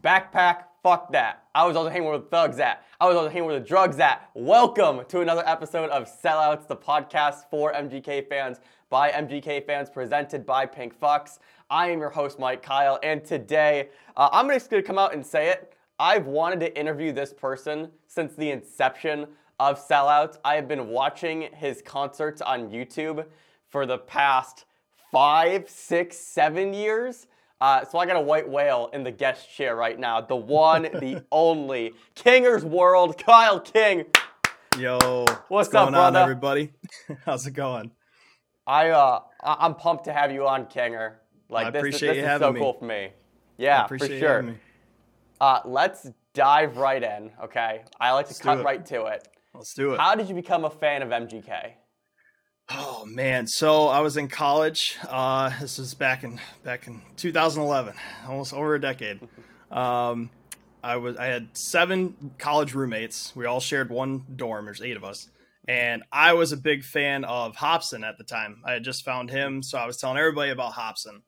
Backpack, fuck that. I was also hanging the thugs at. I was also hanging where the drugs at. Welcome to another episode of Sellouts, the podcast for MGK fans by MGK fans, presented by Pink Fox. I am your host, Mike Kyle, and today uh, I'm just gonna come out and say it. I've wanted to interview this person since the inception of Sellouts. I have been watching his concerts on YouTube for the past five, six, seven years. Uh, so I got a white whale in the guest chair right now. The one, the only, Kinger's World, Kyle King. Yo, What's what's up, going brother? on, everybody? How's it going? I uh, I- I'm pumped to have you on, Kinger. Like I this, appreciate this you is having so me. cool for me. Yeah, I appreciate for sure. Uh, let's dive right in. Okay, I like to Let's cut right to it. Let's do it. How did you become a fan of MGK? Oh man, so I was in college. Uh, this was back in back in 2011, almost over a decade. Um, I was I had seven college roommates. We all shared one dorm. There's eight of us, and I was a big fan of Hopsin at the time. I had just found him, so I was telling everybody about Hopsin.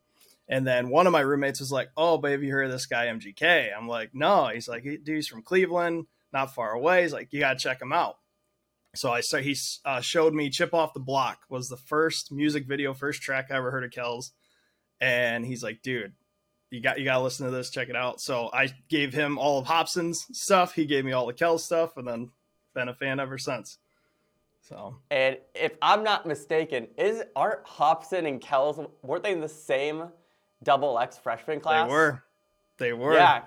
And then one of my roommates was like, "Oh, babe, you heard of this guy MGK?" I'm like, "No." He's like, "Dude, he's from Cleveland, not far away." He's like, "You gotta check him out." So I saw he uh, showed me "Chip Off the Block" was the first music video, first track I ever heard of Kells, and he's like, "Dude, you got you got to listen to this, check it out." So I gave him all of Hopsin's stuff. He gave me all the Kells stuff, and then been a fan ever since. So And if I'm not mistaken, is aren't Hopsin and Kells weren't they in the same double X freshman class? they were, they were, Yeah,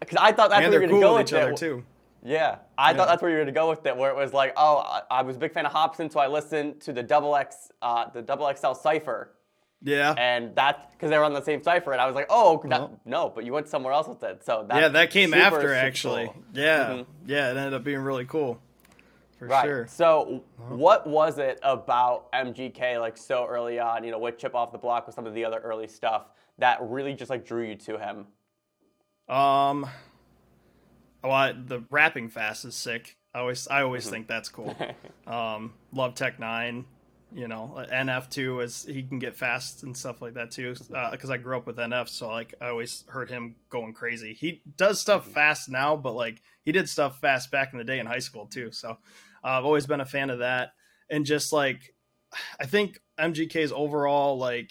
because I thought that's and where they're you were cool going with with each other too. Yeah, I Yeah. thought that's where you were going to go with it, where it was like, oh, I, I was a big fan of Hopsin, so I listened to the double X, uh, the double XL cipher, Yeah, and that because they were on the same cipher, and I was like, oh, that- No. no, but you went somewhere else with it, so that, yeah, that came super, after super actually. cool. Yeah, Mhm. yeah, it ended up being really cool, for Right. sure. So, what was it about MGK like so early on? You know, with Chip off the block, with some of the other early stuff that really just like drew you to him. Um, well, I, the rapping fast is sick. I always, I always Mm-hmm. think that's cool. Um, love Tech N9ne. You know, NF too is he can get fast and stuff like that too. Because I grew up with NF, so like I always heard him going crazy. He does stuff Mm-hmm. fast now, but like he did stuff fast back in the day in high school too. So uh, I've always been a fan of that. And just like I think MGK's overall like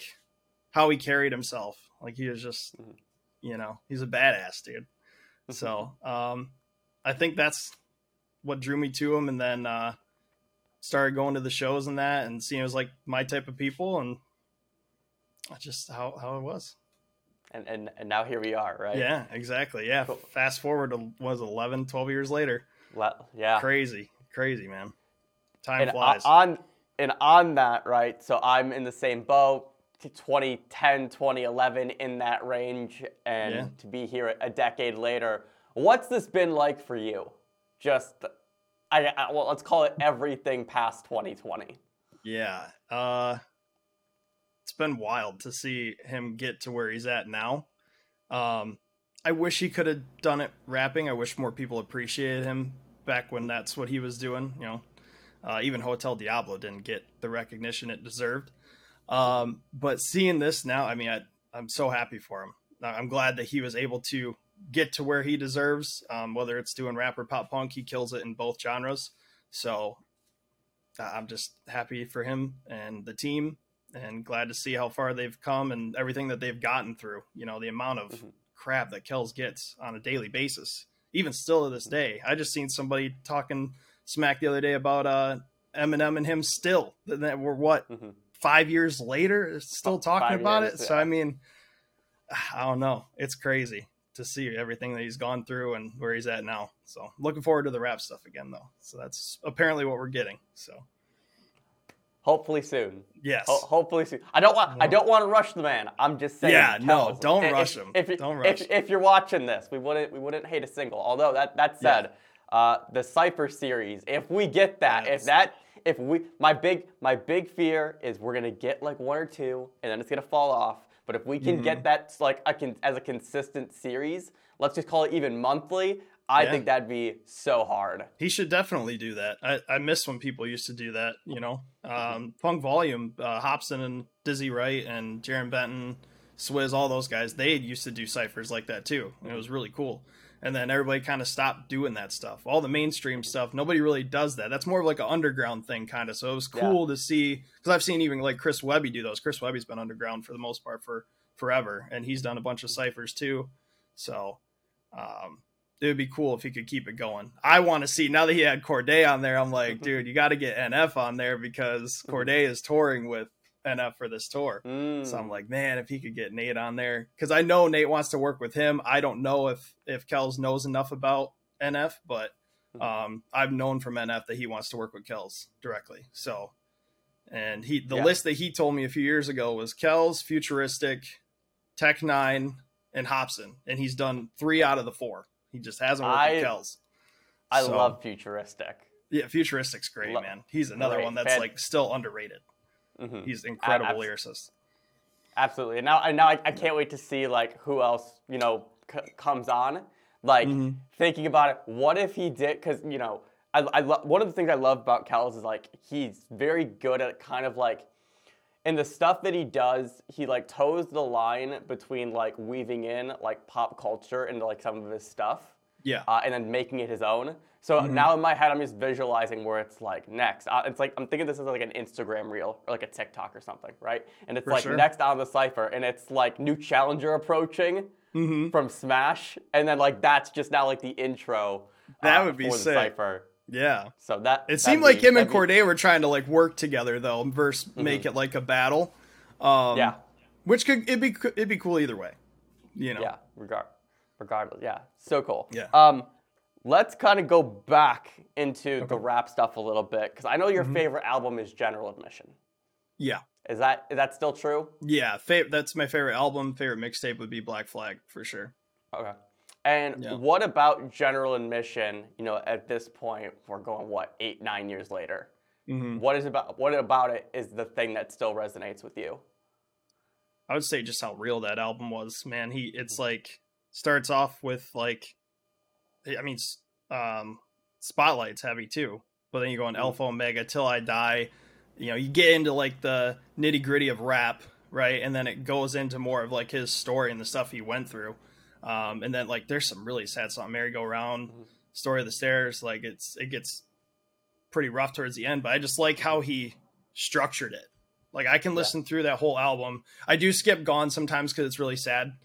how he carried himself, like he was just Mhm. you know he's a badass dude. So um, I think that's what drew me to him, and then uh, started going to the shows and that, and seeing it was like my type of people, and that's just how how it was. And, and and now here we are, right? Yeah, exactly. Yeah. Cool. Fast forward to was it, 11, 12 years later. Le- yeah. Crazy, crazy man. Time and flies. on and on that, right? So I'm in the same boat. T- 2010, 2011, in that range, and Yeah. to be here a decade later, what's this been like for you? Just, I, I well, let's call it everything past 2020. Yeah. Uh it's been wild to see him get to where he's at now. Um I wish he could have done it rapping. I wish more people appreciated him back when that's what he was doing, you know. Uh, even Hotel Diablo didn't get the recognition it deserved. Um, but seeing this now, I mean, I, I'm so happy for him. I- I'm glad that he was able to get to where he deserves. Um, whether it's doing rap or pop punk, he kills it in both genres. So uh, I'm just happy for him and the team, and glad to see how far they've come and everything that they've gotten through. You know, the amount of Mhm. crap that Kells gets on a daily basis, even still to this day. I just seen somebody talking smack the other day about uh, Eminem and him still. That we're what Mhm. Five years later, still Five talking about years, it. So. I mean, I don't know. It's crazy to see everything that he's gone through and where he's at now. So looking forward to the rap stuff again, though. So that's apparently what we're getting. So Hopefully soon. yes, Ho- hopefully soon. I don't want. I don't want to rush the man. I'm just saying. Yeah, no, Kells, don't if- rush him. If, Don't if, rush. if you're watching this, we wouldn't. We wouldn't hate a single. Although that that Yeah. said, uh, the Cipher series. If we get that, Yes. if that, if we, my big, my big fear is we're gonna get like one or two, and then it's gonna fall off. But if we Mm-hmm. can get that like a con- as a consistent series, let's just call it even monthly. I Yeah. think that'd be so hard. he should definitely do that. I, I miss when people used to do that. You know, um, Funk Volume, uh, Hopsin and Dizzy Wright and Jarren Benton, Swizz, all those guys, they used to do ciphers like that too, and it was really cool. And then everybody kind of stopped doing that stuff. All the mainstream stuff, nobody really does that. That's more of like an underground thing, kind of. So it was cool to see because I've seen even like Chris Webby do those. Chris Webby's been underground for the most part for forever, and he's done a bunch of ciphers too. So um, it would be cool if he could keep it going. I want to see now that he had Cordae on there. I'm like, dude, you got to get NF on there because Cordae is touring with NF for this tour. Mm. So I'm like, man, if he could get Nate on there, because I know Nate wants to work with him. I don't know if if Kells knows enough about NF, but um, I've known from NF that he wants to work with Kells directly. So, and he the Yeah. list that he told me a few years ago was Kells, Futuristic, Tech N9ne, and Hopsin, and he's done three out of the four. He just hasn't worked I- with Kells. I So, love futuristic. yeah, Futuristic's great, Lo- man. He's another great. one that's Fan- like still underrated. Mhm. He's incredible lyricist. Absolutely. And now, and now I, I can't wait to see like who else you know c- comes on. Like Mhm. thinking about it, what if he did? Because you know, I, I lo- one of the things I love about Kells is like he's very good at kind of like in the stuff that he does. He like toes the line between like weaving in like pop culture into like some of his stuff. Yeah. uh, and then making it his own. So Mm-hmm. now in my head, I'm just visualizing where it's like next. Uh, it's like I'm thinking this is like an Instagram reel or like a TikTok or something, right? And it's For like sure. next on the cipher, and it's like new challenger approaching Mhm. from Smash, and then like that's just now like the intro. That uh, would be for the sick. cipher. Yeah. So that It seemed like be- him and be- Cordae were trying to like work together though, versus make it like a battle. Um, Yeah, Which could it'd be it'd be cool either way. You know. yeah. Regard, regardless, yeah. So cool. Yeah. Um, let's kind of go back into the rap stuff a little bit because I know your Mm-hmm. favorite album is General Admission. Yeah. Is that is that still true? Yeah. That's my favorite album. Favorite mixtape would be Black Flag for sure. Okay. And Yeah. what about general admission? You know, at this point, we're going what eight, nine years later. Mm-hmm. What is about what about it is the thing that still resonates with you? I would say just how real that album was, man. He it's like starts off with like, I mean, um, Spotlight's heavy too, but then you go on Mhm. Alpha Omega Till I Die. You know, you get into like the nitty gritty of rap, right? And then it goes into more of like his story and the stuff he went through. Um, and then like there's some really sad song, Merry Go Round, Mhm. Story of the Stairs. Like it's it gets pretty rough towards the end, but I just like how he structured it. Like I can Yeah. listen through that whole album. I do skip Gone sometimes because it's really sad.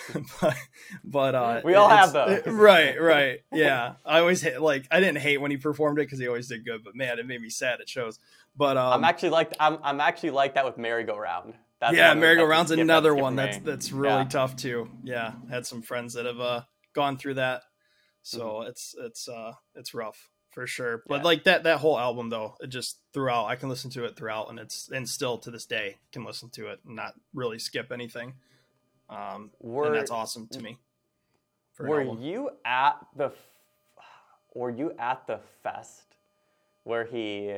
but but uh, We all have those. right, right, yeah. I always hate like I didn't hate when he performed it because he always did good, but man, it made me sad at shows. But um, I'm actually like I'm I'm actually like that with Merry Go Round. That's yeah, one of the Merry Go Round's another one that's that's really Yeah. tough too. Yeah, had some friends that have uh gone through that, so Mm-hmm. it's it's uh it's rough for sure. But Yeah. like that that whole album though, it just throughout, I can listen to it throughout, and it's and still to this day can listen to it and not really skip anything. Um, Were- and that's awesome to me. Were you at the were you at the fest where he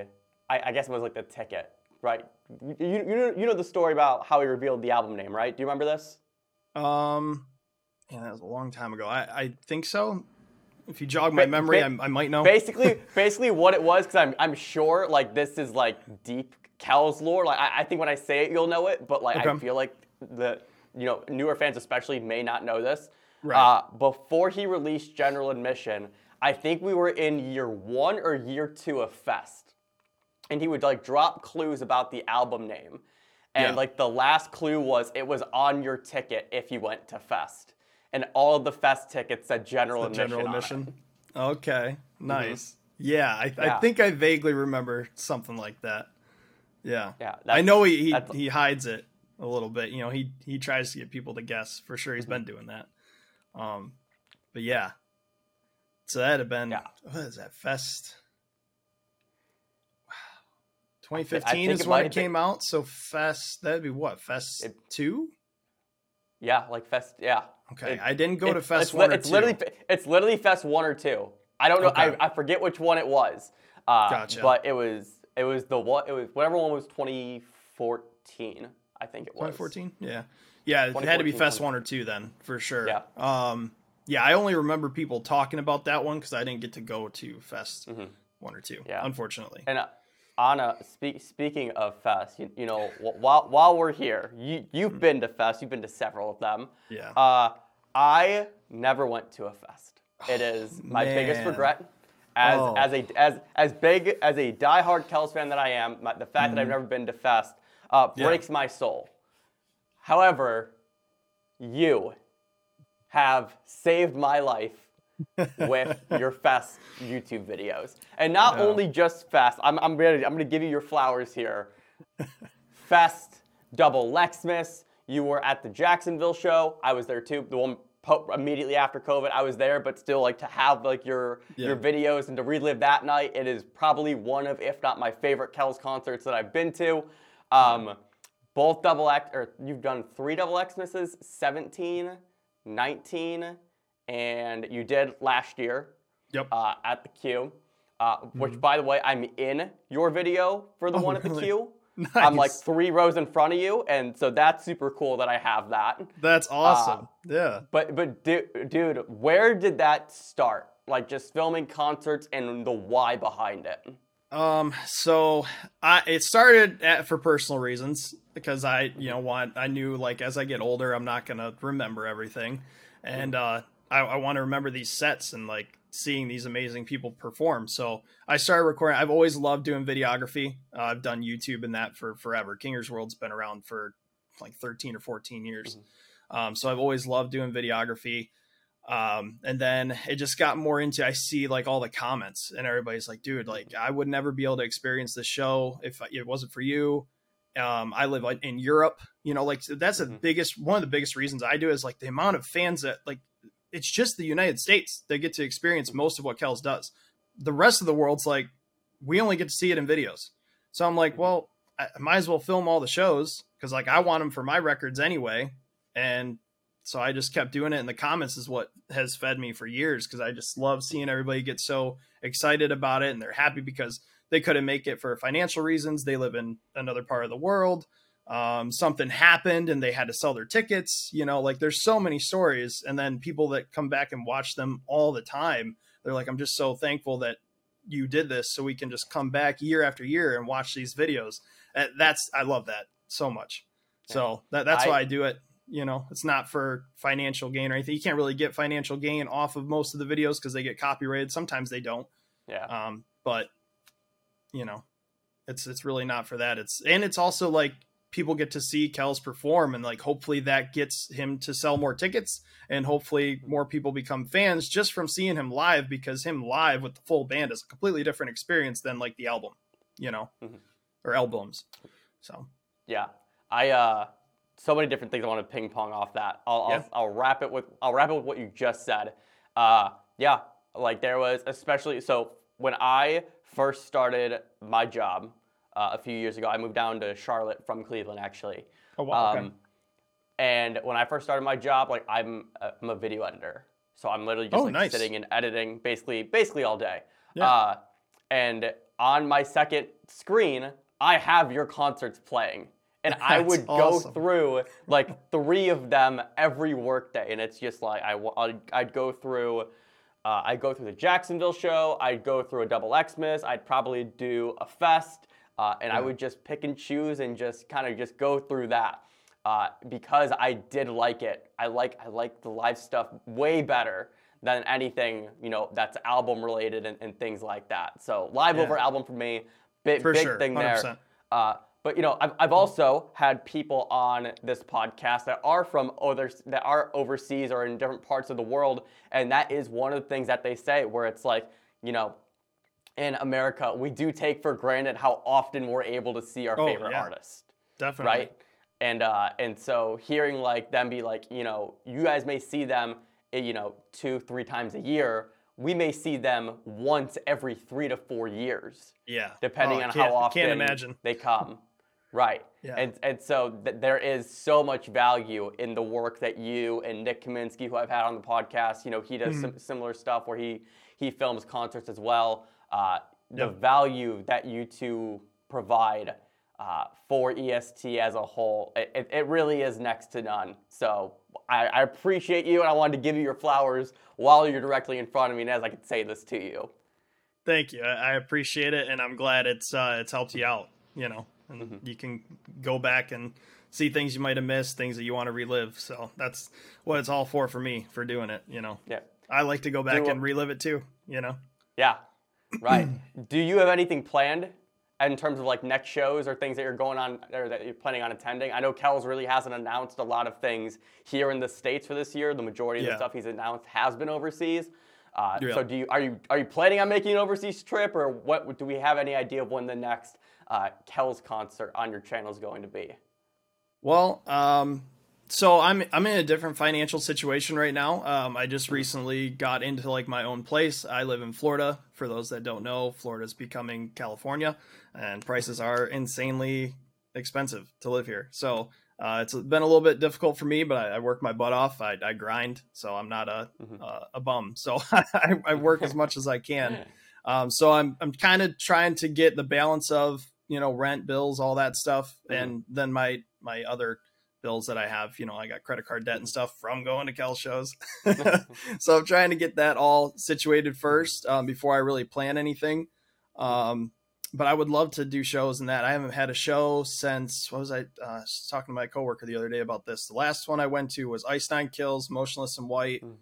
I, I guess it was like the ticket, right? You, you, know you know the story about how he revealed the album name, right? Do you remember this? Um, yeah, that was a long time ago. I I think so. If you jog my memory, ba- I, I might know. basically basically what it was because I'm, I'm sure like this is like deep Kells lore like I, I think when I say it you'll know it but like I feel like the you know newer fans especially may not know this Right. uh, before he released General Admission I think we were in year one or year two of Fest and he would like drop clues about the album name and Yeah. like the last clue was it was on your ticket if you went to Fest and all of the Fest tickets said General Admission general admission. Okay, nice. Yeah, I, I Mm-hmm. Think I vaguely remember something like that. Yeah, Yeah, I know he he, he hides it a little bit. You know, he he tries to get people to guess for sure. Mm-hmm. He's been doing that. Um, but yeah, so that had been Yeah. what is that fest? I 2015 is it when it have been- came out. So fest that'd be what fest It- two? Yeah, like Fest. Yeah. Okay, It- I didn't go to fest it's, one or it's two. literally it's literally Fest one or two. I don't know. Okay. I, I forget which one it was. Uh, Gotcha. But it was it was the what it was whatever one was 2014. I think it was. 2014 yeah yeah it had to be fest one or two then for sure Yeah. um yeah i only remember people talking about that one because i didn't get to go to fest Mhm. one or two Yeah. unfortunately And uh, Anna, speak, speaking of Fest, you, you know, while, while we're here, you, you've been to Fest, you've been to several of them. Yeah. Uh, I never went to a Fest. It is my biggest regret. As, Oh. as a as as big as a diehard Kells fan that I am, my, the fact that I've never been to Fest uh, Mm-hmm. Yeah. breaks my soul. However, you have saved my life with your Fest YouTube videos, and not Yeah. only just Fest. I'm I'm ready. I'm gonna give you your flowers here. Fest, Double Xmas. You were at the Jacksonville show. I was there too. The one po- immediately after COVID, I was there, but still, like to have like your Yeah. your videos and to relive that night. It is probably one of, if not my favorite Kells concerts that I've been to. Um, both double X, or you've done three double Xmas's, 17, 19, and you did last year Yep. uh, at the queue, Uh, which, by the way, I'm in your video for the Mm-hmm. Oh, one at the really? I'm like three rows in front of you, and so that's super cool that I have that. That's awesome. yeah. But but du- dude, where did that start? Like just filming concerts and the why behind it. Um, so I it started at, for personal reasons because I, you know, want I knew like as I get older, I'm not gonna remember everything, and uh, I, I want to remember these sets and like seeing these amazing people perform. So I started recording. I've always loved doing videography. Uh, I've done YouTube and that for forever. Kingers World's been around for like 13 or 14 years. Um, so I've always loved doing videography. Um, and then it just got more into, I see like all the comments and everybody's like, dude, like I would never be able to experience this show if it wasn't for you. Um, I live in Europe, you know, like that's the Mhm. biggest, one of the biggest reasons I do is like the amount of fans that like, it's just the United States that get to experience most of what Kells does. The rest of the world's like, we only get to see it in videos. So I'm like, well, I I might as well film all the shows because like I want them for my records anyway. And so I just kept doing it. And the comments is what has fed me for years because I just love seeing everybody get so excited about it and they're happy because they couldn't make it for financial reasons. They live in another part of the world. Um, something happened and they had to sell their tickets. You know, like there's so many stories. And then people that come back and watch them all the time, they're like, I'm just so thankful that you did this so we can just come back year after year and watch these videos. That's, I love that so much. So that, that's I- why I do it. You know, it's not for financial gain or anything. You can't really get financial gain off of most of the videos because they get copyrighted. Sometimes they don't. Yeah. Um, but you know, it's it's really not for that. It's and it's also like people get to see Kells perform and like hopefully that gets him to sell more tickets and hopefully more people become fans just from seeing him live because him live with the full band is a completely different experience than like the album, you know, Mhm. or albums. So Yeah, I uh, so many different things I want to ping pong off that. I'll, Yeah. I'll I'll wrap it with I'll wrap it with what you just said. Uh, yeah, like there was especially so when I first started my job uh, a few years ago. I moved down to Charlotte from Cleveland actually. oh wow, okay. Um, and when I first started my job, like I'm a, I'm a video editor, so I'm literally just Oh, like nice. sitting and editing basically basically all day. Yeah. Uh, and on my second screen, I have your concerts playing, and I That's would awesome. go through like three of them every workday, and it's just like I I'd, I'd go through. Uh, I'd go through the Jacksonville show. I'd go through a double Xmas. I'd probably do a fest, uh, and I would just pick and choose and just kind of just go through that uh, because I did like it. I like I like the live stuff way better than anything you know that's album related and, and things like that. So live Yeah. over album for me, big For big sure, thing there. 100%. Uh, but you know, I've, I've also had people on this podcast that are from other that are overseas or in different parts of the world, and that is one of the things that they say, where it's like, you know, in America, we do take for granted how often we're able to see our Oh, favorite yeah. artist, Definitely. right? And uh, and so hearing like them be like, you know, you guys may see them, eh, you know, two, three times a year. We may see them once every three to four years Yeah. depending Oh, on how often Can't imagine. they come. Right. Yeah. And and so th- there is so much value in the work that you and Nick Kaminsky, who I've had on the podcast, you know, he Mm-hmm. does sim- similar stuff where he he films concerts as well. Uh, the Yeah. value that you two provide uh, for EST as a whole, it, it, really is next to none. So I, I appreciate you, and I wanted to give you your flowers while you're directly in front of me, and as I could say this to you. Thank you. I, I appreciate it, and I'm glad it's uh, it's helped you out. You know, and mm-hmm. you can go back and see things you might have missed, things that you want to relive. So that's what it's all for for me for doing it. You know. Yeah. I like to go back and relive it too. You know. Yeah. Right. Do you have anything planned in terms of like next shows or things that you're going on or that you're planning on attending? I know Kells really hasn't announced a lot of things here in the states for this year. The majority of yeah. the stuff he's announced has been overseas. Uh, yeah. So do you are you are you planning on making an overseas trip or what? Do we have any idea of when the next uh, Kells concert on your channel is going to be? Well, um, so I'm I'm in a different financial situation right now. Um, I just recently got into like my own place. I live in Florida. For those that don't know, Florida is becoming California, and prices are insanely expensive to live here. So uh, it's been a little bit difficult for me, but I, I work my butt off. I, I, grind, so I'm not a mm-hmm. uh, a bum. So I, I, work as much as I can. Um, so I'm I'm kind of trying to get the balance of you know rent, bills, all that stuff, mm-hmm. and then my my other bills that I have. You know, I got credit card debt and stuff from going to Kel shows. so I'm trying to get that all situated first um, before I really plan anything. Um, but I would love to do shows and that. I haven't had a show since what was I uh, talking to my coworker the other day about this. The last one I went to was Ice Nine Kills, Motionless in White, mm.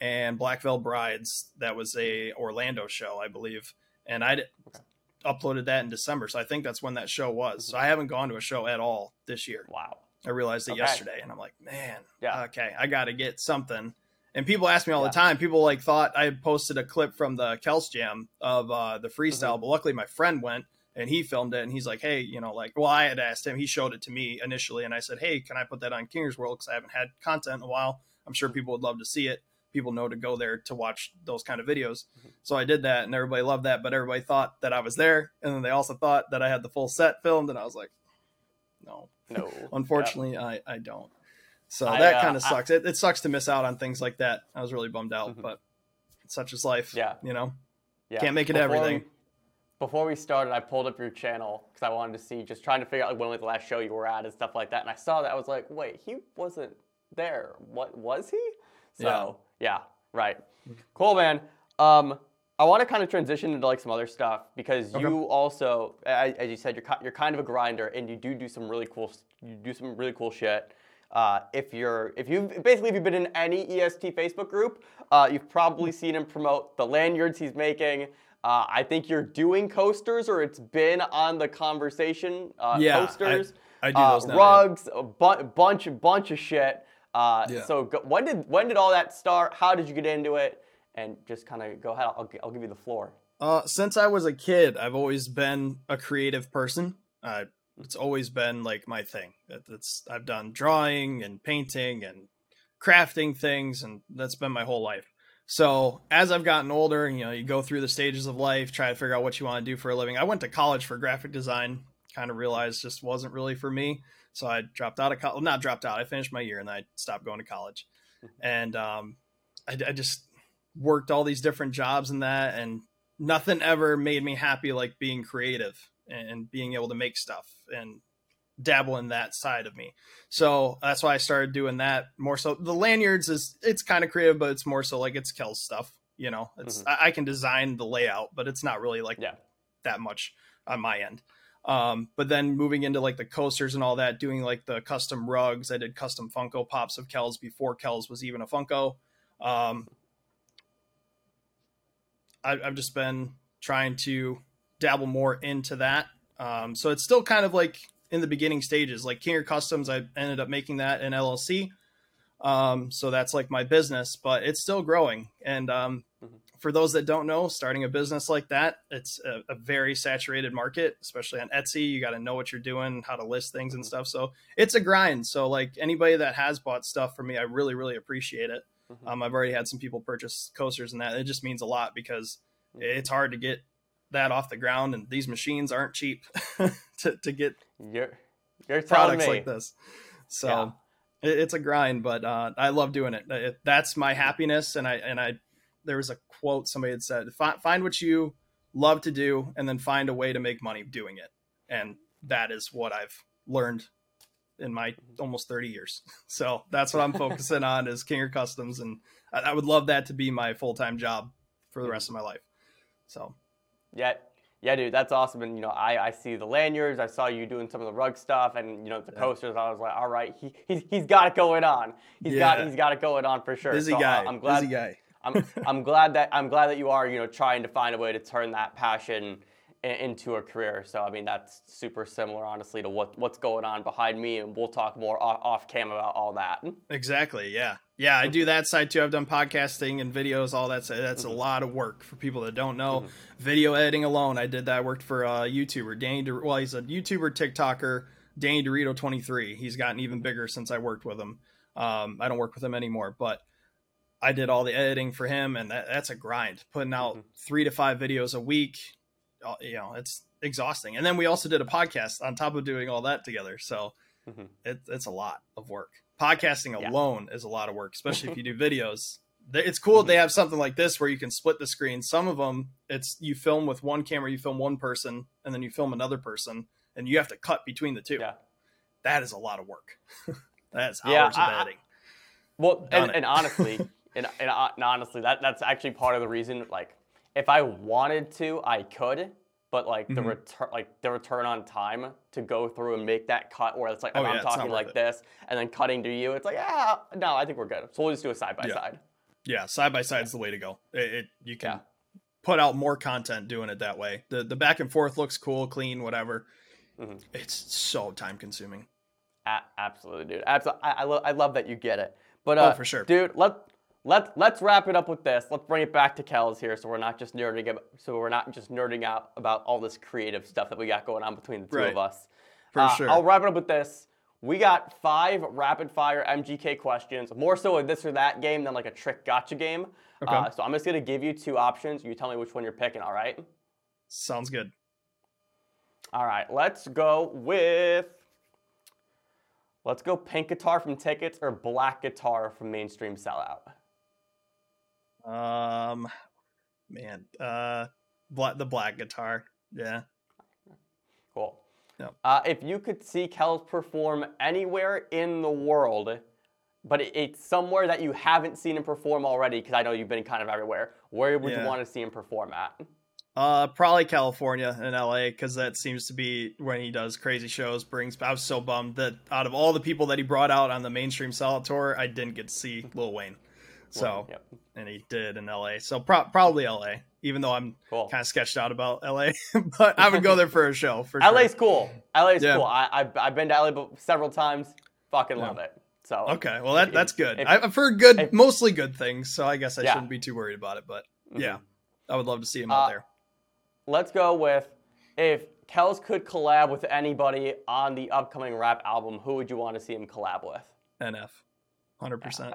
and Black Veil Brides. That was a Orlando show, I believe, and I okay. Uploaded that in December. So I think that's when that show was. So I haven't gone to a show at all this year. Wow. I realized it okay. yesterday, and I'm like, man, yeah, okay, I got to get something. And people ask me all yeah. the time. People like thought I posted a clip from the Kels Jam of uh, the freestyle, mm-hmm. but luckily my friend went and he filmed it, and he's like, hey, you know, like, well, I had asked him. He showed it to me initially, and I said, hey, can I put that on Kingers World because I haven't had content in a while. I'm sure people would love to see it. People know to go there to watch those kind of videos. Mm-hmm. So I did that, and everybody loved that. But everybody thought that I was there, and then they also thought that I had the full set filmed, and I was like, no, no. Unfortunately, yeah. I, I don't. So I, that kind of uh, sucks. I, it, it sucks to miss out on things like that. I was really bummed out, mm-hmm. but such is life. Yeah. You know, yeah. can't make it before everything. We, before we started, I pulled up your channel because I wanted to see, just trying to figure out like, when was the last show you were at and stuff like that. And I saw that. I was like, wait, he wasn't there. What was he? So, yeah, right. Cool, man. Um, I want to kind of transition into like some other stuff because okay. you also, as you said, you're you're kind of a grinder and you do do some really cool you do some really cool shit. Uh, if you're if you basically if you've been in any EST Facebook group, uh, you've probably seen him promote the lanyards he's making. Uh, I think you're doing coasters, or it's been on the conversation. Uh, yeah, coasters, I, I do those now, rugs, yeah. a bu- bunch bunch of shit. Uh, yeah. So go, when did when did all that start? How did you get into it? and just kind of go ahead. I'll, I'll give you the floor. Uh, since I was a kid, I've always been a creative person. Uh, it's always been like my thing. It's I've done drawing and painting and crafting things, and that's been my whole life. So as I've gotten older, you know, you go through the stages of life, try to figure out what you want to do for a living. I went to college for graphic design. Kind of realized just wasn't really for me, so I dropped out of college. Not dropped out. I finished my year and I stopped going to college. And um, I, I just worked all these different jobs and that and nothing ever made me happy like being creative and being able to make stuff and dabble in that side of me. So that's why I started doing that more so. The lanyards is it's kind of creative, but it's more so like it's Kells stuff. You know, it's mm-hmm. I, I, can design the layout, but it's not really like yeah. that much on my end. Um, but then moving into like the coasters and all that, doing like the custom rugs. I did custom Funko Pops of Kells before Kells was even a Funko. Um, I, have just been trying to dabble more into that. Um, so it's still kind of like in the beginning stages. Like Kinger Customs, I ended up making that in LLC. Um, so that's like my business, but it's still growing. And um. For those that don't know, starting a business like that, it's a, a very saturated market, especially on Etsy. You got to know what you're doing, how to list things and mm-hmm. stuff. So it's a grind. So like anybody that has bought stuff from me, I really, really appreciate it. Mm-hmm. Um, I've already had some people purchase coasters and that. It just means a lot because mm-hmm. it's hard to get that off the ground, and these machines aren't cheap to, to get you're, you're products like this. So yeah. it, it's a grind, but uh, I love doing it. it. That's my happiness, and I and I. There was a quote somebody had said: "Find what you love to do, and then find a way to make money doing it." And that is what I've learned in my almost 30 years. So that's what I'm focusing on is Kinger Customs. And I, I would love that to be my full-time job for the rest of my life. So Yeah, yeah, dude, that's awesome. And you know, I, I see the lanyards. I saw you doing some of the rug stuff, and you know the posters. I was like, all right, he he's, he's got it going on. He's Yeah. got he's got it going on for sure. Busy So, uh, guy. I'm glad. Busy guy. I'm I'm glad that I'm glad that you are you know trying to find a way to turn that passion into a career. So I mean that's super similar, honestly, to what what's going on behind me, and we'll talk more off, off cam about all that. Exactly. Yeah. Yeah. I do that side too. I've done podcasting and videos, all that. So That's Mm-hmm. a lot of work for people that don't know. Video editing alone. I did that. I worked for a YouTuber, Danny. De- well, he's a YouTuber, TikToker, Danny Dorito 23. He's gotten even bigger since I worked with him. Um, I don't work with him anymore, but I did all the editing for him, and that, that's a grind. Putting out Mhm. three to five videos a week, uh, you know, it's exhausting. And then we also did a podcast on top of doing all that together. So Mhm. it, it's a lot of work. Podcasting Yeah. alone is a lot of work, especially if you do videos. It's cool they have something like this where you can split the screen. Some of them, it's you film with one camera, you film one person, and then you film another person, and you have to cut between the two. Yeah. That is a lot of work. That's hours Yeah, of I- I- editing. Well, Done and, it. and honestly, and, and, uh, and honestly, that that's actually part of the reason. Like, if I wanted to, I could, but like the Mhm. return, like the return on time to go through and make that cut, where it's like Oh, I'm not talking like it. this and then cutting to you, it's like, yeah, no, I think we're good. So we'll just do a side by side. Yeah, side by side is the way to go. It, it you can Yeah. put out more content doing it that way. The the back and forth looks cool, clean, whatever. Mhm. It's so time consuming. A- absolutely, dude. Absolutely. I, I, lo- I love that you get it. But uh, Oh, for sure. dude. Let let let's wrap it up with this. Let's bring it back to Kells here, so we're not just nerding ab- so we're not just nerding out about all this creative stuff that we got going on between the two Right. of us. For Uh, sure. I'll wrap it up with this. We got five rapid fire MGK questions, more so a this or that game than like a trick gotcha game. Okay. Uh, so I'm just gonna give you two options. You tell me which one you're picking. All right. Sounds good. All right. Let's go with. Let's go pink guitar from tickets or black guitar from mainstream sellout. Um, man, uh, black the black guitar. Yeah. Cool. Yep. Uh, if you could see Kells perform anywhere in the world, but it, it's somewhere that you haven't seen him perform already, because I know you've been kind of everywhere, where would Yeah. you want to see him perform at? Uh, probably California and LA because that seems to be when he does crazy shows. Brings. I was so bummed that out of all the people that he brought out on the mainstream sellout tour, I didn't get to see Lil Wayne. So, Yep. and he did in LA. So pro- probably LA, even though I'm Cool. kind of sketched out about LA, but I would go there for a show for LA's sure. cool. LA's Yeah. cool. I, I've, I've been to LA several times. Fucking Yeah. love it. So Okay, well that If- that's good. if- I- I've heard good, if- mostly good things, so I guess I Yeah. shouldn't be too worried about it. But mhm. yeah, I would love to see him Uh, out there. let's go with if Kells could collab with anybody on the upcoming rap album, who would you want to see him collab with? NF, hundred percent.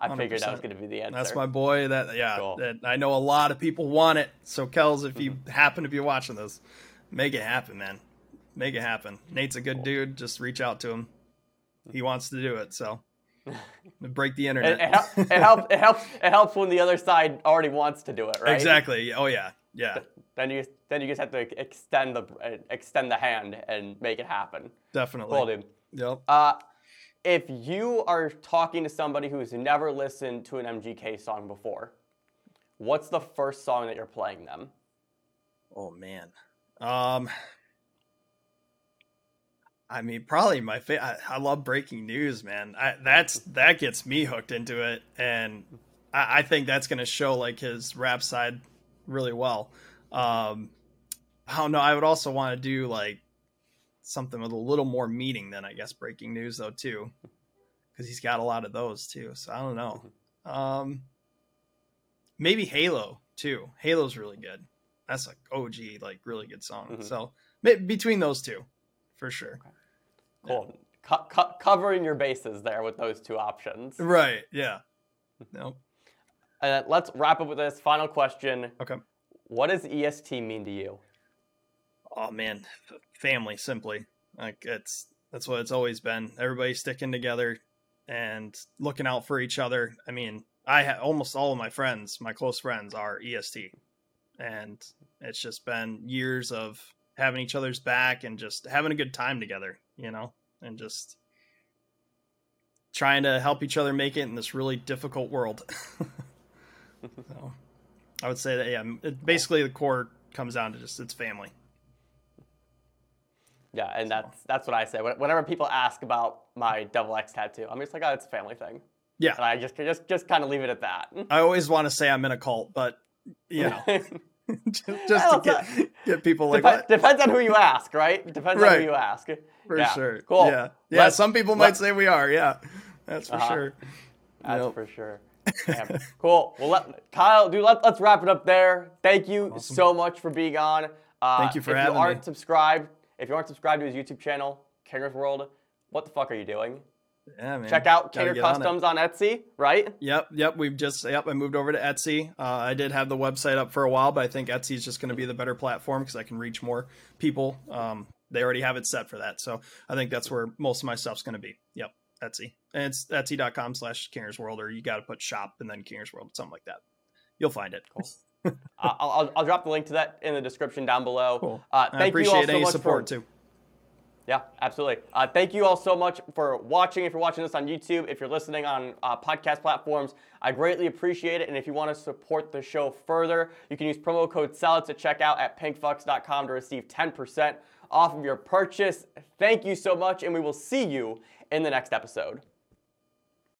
I, I, fi- I figured that was going to be the answer. That's my boy. That yeah, Cool. that, I know a lot of people want it. So Kells, if you happen to be watching this, make it happen, man. Make it happen. Nate's a good Cool. dude. Just reach out to him. He wants to do it. So break the internet. it, hel- it helps. It helps. It helps when the other side already wants to do it, right? Exactly. Oh yeah. Yeah. Then you then you just have to extend the uh, extend the hand and make it happen. Definitely. Cool, dude. Yep. Uh, if you are talking to somebody who's never listened to an MGK song before, what's the first song that you're playing them? Oh man. Um I mean, probably my fa- I, love breaking news, man. I, that's that gets me hooked into it, and I, I think that's gonna show like his rap side really well. Um, I don't know. I would also want to do like something with a little more meaning than I guess breaking news though too, because he's got a lot of those too. So I don't know. Um, maybe Halo too. Halo's really good. That's like OG, like really good song. Mhm. So between those two, for sure. Cool. Co- co- covering your bases there with those two options. Right? Yeah. No. And let's wrap up with this final question. Okay. What does EST mean to you? Oh man, family simply. Like it's that's what it's always been. Everybody sticking together and looking out for each other. I mean, I ha- almost all of my friends, my close friends, are EST, and it's just been years of having each other's back and just having a good time together, you know, and just trying to help each other make it in this really difficult world. so, I would say that yeah, it, basically the core comes down to just it's family. Yeah, and that's that's what I say. Whenever people ask about my double X tattoo, I'm just like, oh, it's a family thing, Yeah, and I just just just kind of leave it at that. I always want to say I'm in a cult, but you know, just, just to get, get people like Dep- depends on who you ask, right? Depends on who you ask. For Yeah, sure. Cool. Yeah. Yeah. Let's- some people might say we are. Yeah. That's for Uh-huh. sure. That's for sure. Cool. Well, let, Kyle, dude, let, let's wrap it up there. Thank you so much for being on. Uh, Thank you for if having you aren't me. subscribed, if you aren't subscribed to his YouTube channel, Kinger's World, what the fuck are you doing? Yeah, man. Check out Kinger get on. Customs on, Etsy, right? Yep, yep. We've just yep. I moved over to Etsy. Uh, I did have the website up for a while, but I think Etsy is just going to be the better platform because I can reach more people. Um, they already have it set for that, so I think that's where most of my stuff's going to be. Yep, Etsy, and it's etsy.com slash Kingers World, or you got to put shop and then Kingers World, something like that. You'll find it. I'll, I'll, I'll drop the link to that in the description down below. Cool. Uh, I thank you all appreciate so any much support for, too. Yeah, absolutely. Uh, thank you all so much for watching. If you're watching this on YouTube, if you're listening on uh, podcast platforms, I greatly appreciate it. And if you want to support the show further, you can use promo code SELLOUTS to check out at pinkfcks.com to receive 10% off of your purchase. Thank you so much, and we will see you in the next episode.